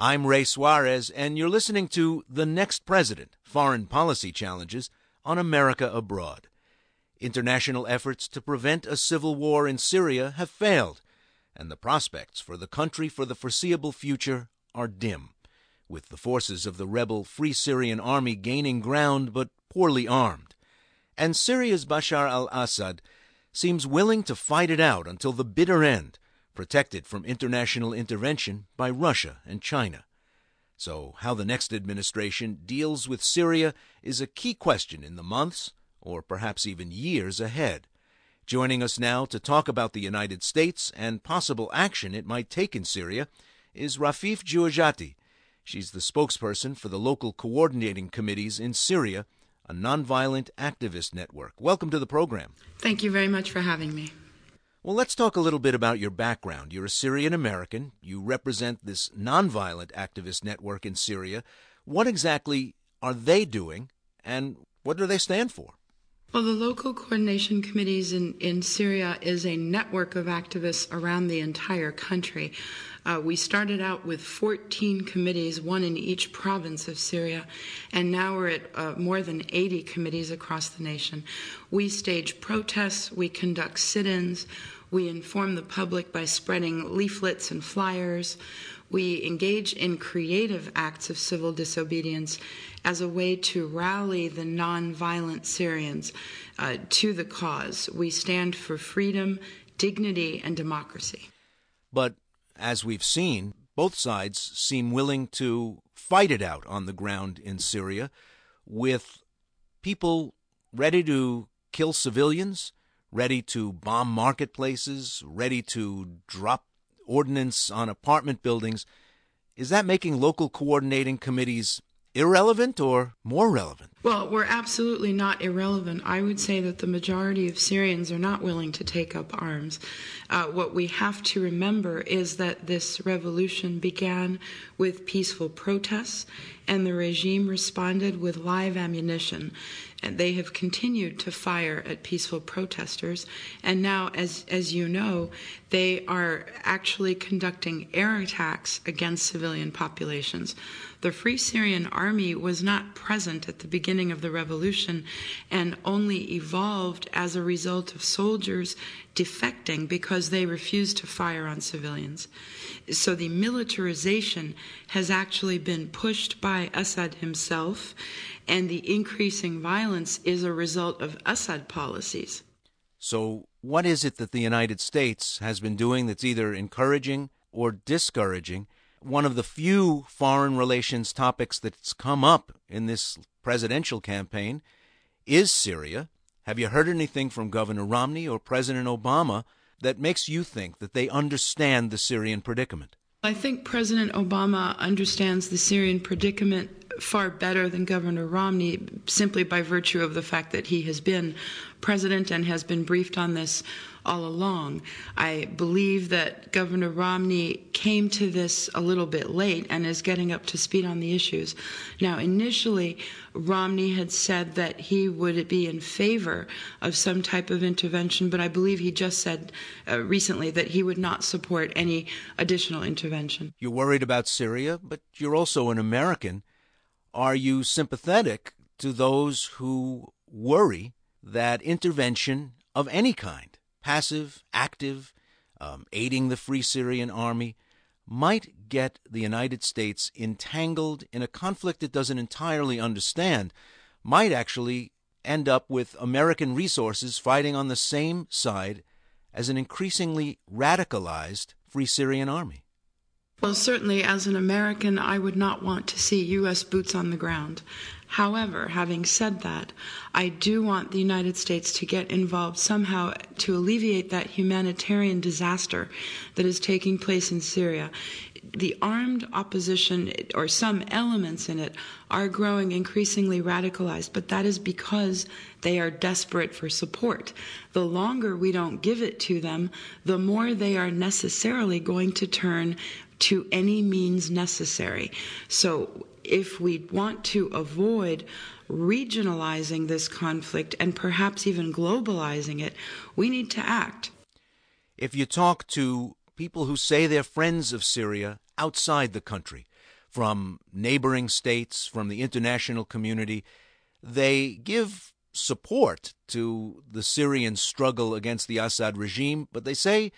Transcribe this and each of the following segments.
I'm Ray Suarez, and you're listening to The Next President Foreign Policy Challenges on America Abroad. International efforts to prevent a civil war in Syria have failed, and the prospects for the country for the foreseeable future are dim, with the forces of the rebel Free Syrian Army gaining ground but poorly armed. And Syria's Bashar al Assad seems willing to fight it out until the bitter end protected from international intervention by Russia and China. So, how the next administration deals with Syria is a key question in the months, or perhaps even years ahead. Joining us now to talk about the United States and possible action it might take in Syria is Rafif Jouejati. She's the spokesperson for the local coordinating committees in Syria, a nonviolent activist network. Welcome to the program. Thank you very much for having me. Well, let's talk a little bit about your background. You're a Syrian American. You represent this nonviolent activist network in Syria. What exactly are they doing, and what do they stand for? Well, the local coordination committees in, in Syria is a network of activists around the entire country. Uh, we started out with 14 committees, one in each province of Syria, and now we're at uh, more than 80 committees across the nation. We stage protests, we conduct sit ins, we inform the public by spreading leaflets and flyers. We engage in creative acts of civil disobedience as a way to rally the nonviolent Syrians uh, to the cause. We stand for freedom, dignity, and democracy. But as we've seen, both sides seem willing to fight it out on the ground in Syria with people ready to kill civilians, ready to bomb marketplaces, ready to drop ordnance on apartment buildings. Is that making local coordinating committees irrelevant or more relevant? Well, we're absolutely not irrelevant. I would say that the majority of Syrians are not willing to take up arms. Uh, what we have to remember is that this revolution began with peaceful protests, and the regime responded with live ammunition. They have continued to fire at peaceful protesters. And now, as, as you know, they are actually conducting air attacks against civilian populations. The Free Syrian Army was not present at the beginning of the revolution and only evolved as a result of soldiers defecting because they refused to fire on civilians. So the militarization has actually been pushed by Assad himself, and the increasing violence is a result of Assad policies. So, what is it that the United States has been doing that's either encouraging or discouraging one of the few foreign relations topics that's come up in this presidential campaign is Syria. Have you heard anything from Governor Romney or President Obama that makes you think that they understand the Syrian predicament? I think President Obama understands the Syrian predicament far better than Governor Romney simply by virtue of the fact that he has been president and has been briefed on this all along. I believe that Governor Romney came to this a little bit late and is getting up to speed on the issues. Now, initially, Romney had said that he would be in favor of some type of intervention, but I believe he just said uh, recently that he would not support any additional intervention. You're worried about Syria, but you're also an American. Are you sympathetic to those who worry that intervention of any kind passive, active, um, aiding the Free Syrian Army, might get the United States entangled in a conflict it doesn't entirely understand, might actually end up with American resources fighting on the same side as an increasingly radicalized Free Syrian Army. Well, certainly, as an American, I would not want to see U.S. boots on the ground. However, having said that, I do want the United States to get involved somehow to alleviate that humanitarian disaster that is taking place in Syria. The armed opposition, or some elements in it, are growing increasingly radicalized, but that is because they are desperate for support. The longer we don't give it to them, the more they are necessarily going to turn to any means necessary. So if we want to avoid regionalizing this conflict and perhaps even globalizing it, we need to act. If you talk to people who say they're friends of Syria outside the country, from neighboring states, from the international community. They give support to the Syrian struggle against the Assad regime, but they say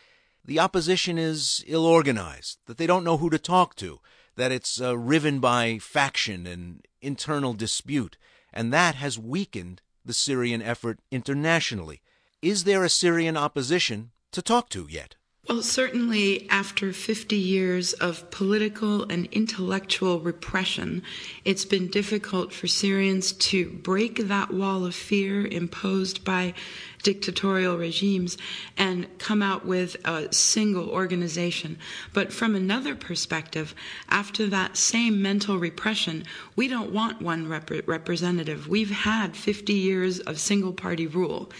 the opposition is ill organized, that they don't know who to talk to, that it's uh, riven by faction and internal dispute, and that has weakened the Syrian effort internationally. Is there a Syrian opposition to talk to yet? Well, certainly after 50 years of political and intellectual repression, it's been difficult for Syrians to break that wall of fear imposed by dictatorial regimes and come out with a single organization. But from another perspective, after that same mental repression, we don't want one rep- representative. We've had 50 years of single party rule.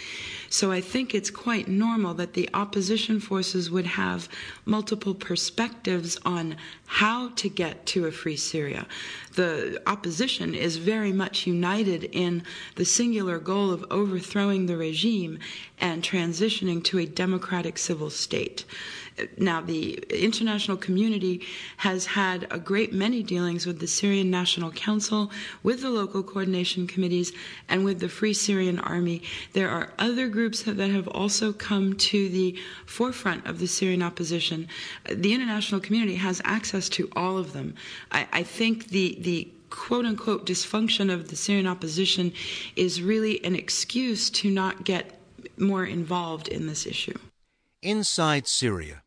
So I think it's quite normal that the opposition forces would have multiple perspectives on how to get to a free Syria. The opposition is very much united in the singular goal of overthrowing the regime and transitioning to a democratic civil state. Now, the international community has had a great many dealings with the Syrian National Council, with the local coordination committees, and with the Free Syrian Army. There are other groups that have also come to the forefront of the Syrian opposition. The international community has access to all of them. I, I think the, the quote unquote dysfunction of the Syrian opposition is really an excuse to not get more involved in this issue. Inside Syria,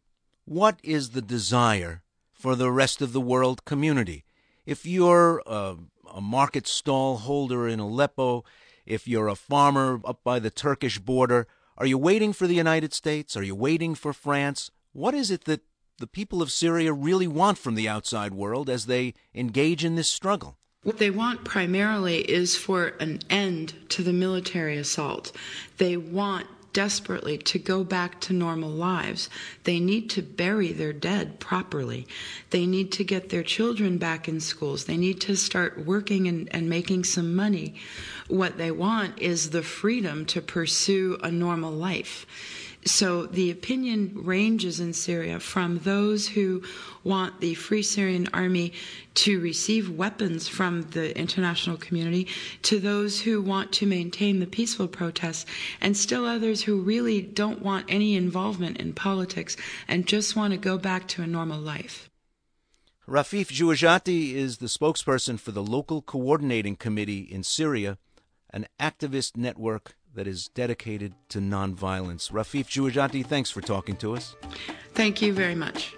what is the desire for the rest of the world community? If you're a, a, market stall holder in Aleppo, if you're a farmer up by the Turkish border, are you waiting for the United States? Are you waiting for France? What is it that the people of Syria really want from the outside world as they engage in this struggle? What they want primarily is for an end to the military assault. They want desperately to go back to normal lives. They need to bury their dead properly. They need to get their children back in schools. They need to start working and, and making some money. What they want is the freedom to pursue a normal life. So the opinion ranges in Syria from those who want the Free Syrian Army to receive weapons from the international community to those who want to maintain the peaceful protests, and still others who really don't want any involvement in politics and just want to go back to a normal life. Rafif Jouejati is the spokesperson for the local coordinating committee in Syria, an activist network that is dedicated to nonviolence. Rafif Jouejati, thanks for talking to us. Thank you very much.